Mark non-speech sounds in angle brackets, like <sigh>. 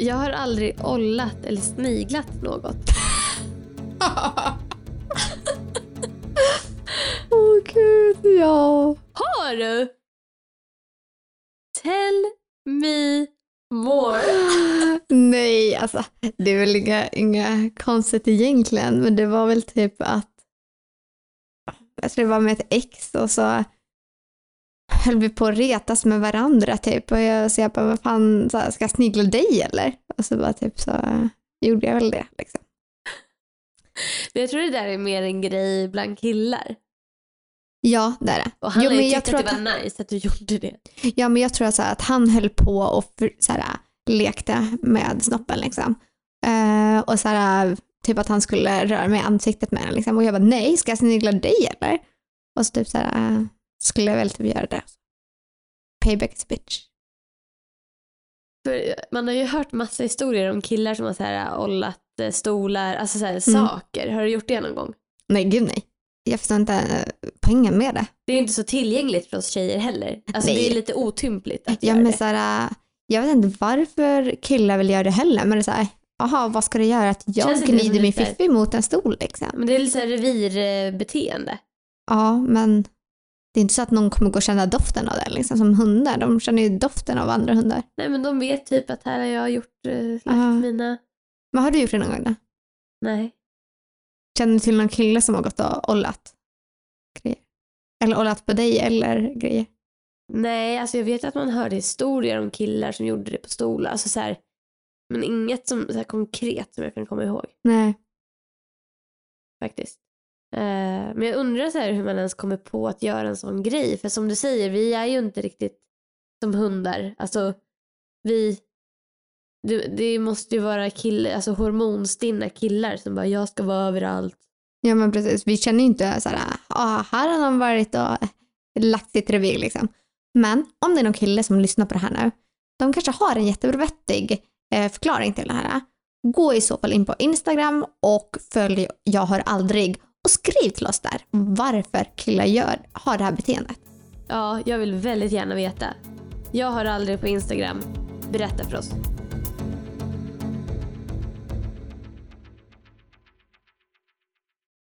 Jag har aldrig ollat eller sniglat något. <laughs> Åh oh, gud, ja. Har du? Tell me more. <laughs> Nej, alltså det är väl inga, inga konstigt egentligen, men det var väl typ att jag tror det var med ett ex och så höll vi på att retas med varandra typ och jag, så jag bara, vad fan, så här, ska jag snigla dig eller? Och så bara typ så gjorde jag väl det liksom. Men jag tror det där är mer en grej bland killar. Ja, det är det. Och han Jo, har ju tyckt att det var nice att du gjorde det. Ja, men jag tror att, så att han höll på och för, så här, lekte med snoppen liksom. Eh, och så här, typ att han skulle röra mig i ansiktet med den liksom. Och jag bara, nej, ska jag snigla dig eller? Och så typ så här, eh, skulle jag väl typ göra det. Payback is bitch. För man har ju hört massa historier om killar som har så här ollat eh, stolar, alltså så här, saker. Har du gjort det någon gång? Nej, gud nej. Jag förstår inte eh, poängen med det. Det är inte så tillgängligt för oss tjejer heller. Alltså Nej. det är lite otympligt att Ja, göra men det. så här, eh, jag vet inte varför killar vill göra det heller, men det är så här, aha, vad ska det göra att jag Känns gnider min fiffi mot en stol liksom? Men det är lite så här revirbeteende. Ja, men det är inte så att någon kommer gå och känna doften av det, liksom som hundar. De känner ju doften av andra hundar. Nej men de vet typ att här har jag gjort, eh, lagt Ja. mina, Men har du gjort det någon gång då? nej. Känner du till någon kille som har gått och ollat grejer? Eller ollat på dig eller grejer? Nej, alltså jag vet att man hörde historier om killar som gjorde det på stolar. Alltså så här, men inget som, så konkret som jag kan komma ihåg Nej. faktiskt. Eh, men jag undrar så här hur man ens kommer på att göra en sån grej. För som du säger, vi är ju inte riktigt som hundar. Alltså vi, det, det måste ju vara kill, alltså hormonstinna killar som bara jag ska vara överallt. Ja men precis, vi känner ju inte så här, ah, här har han varit och lagt sitt revir liksom. Men om det är någon kille som lyssnar på det här nu, de kanske har en jättevettig eh, förklaring till det här. Gå i så fall in på Instagram och följ Jag har aldrig och skriv till oss där varför killar gör, har det här beteendet. Ja, jag vill väldigt gärna veta. Jag har aldrig på Instagram. Berätta för oss.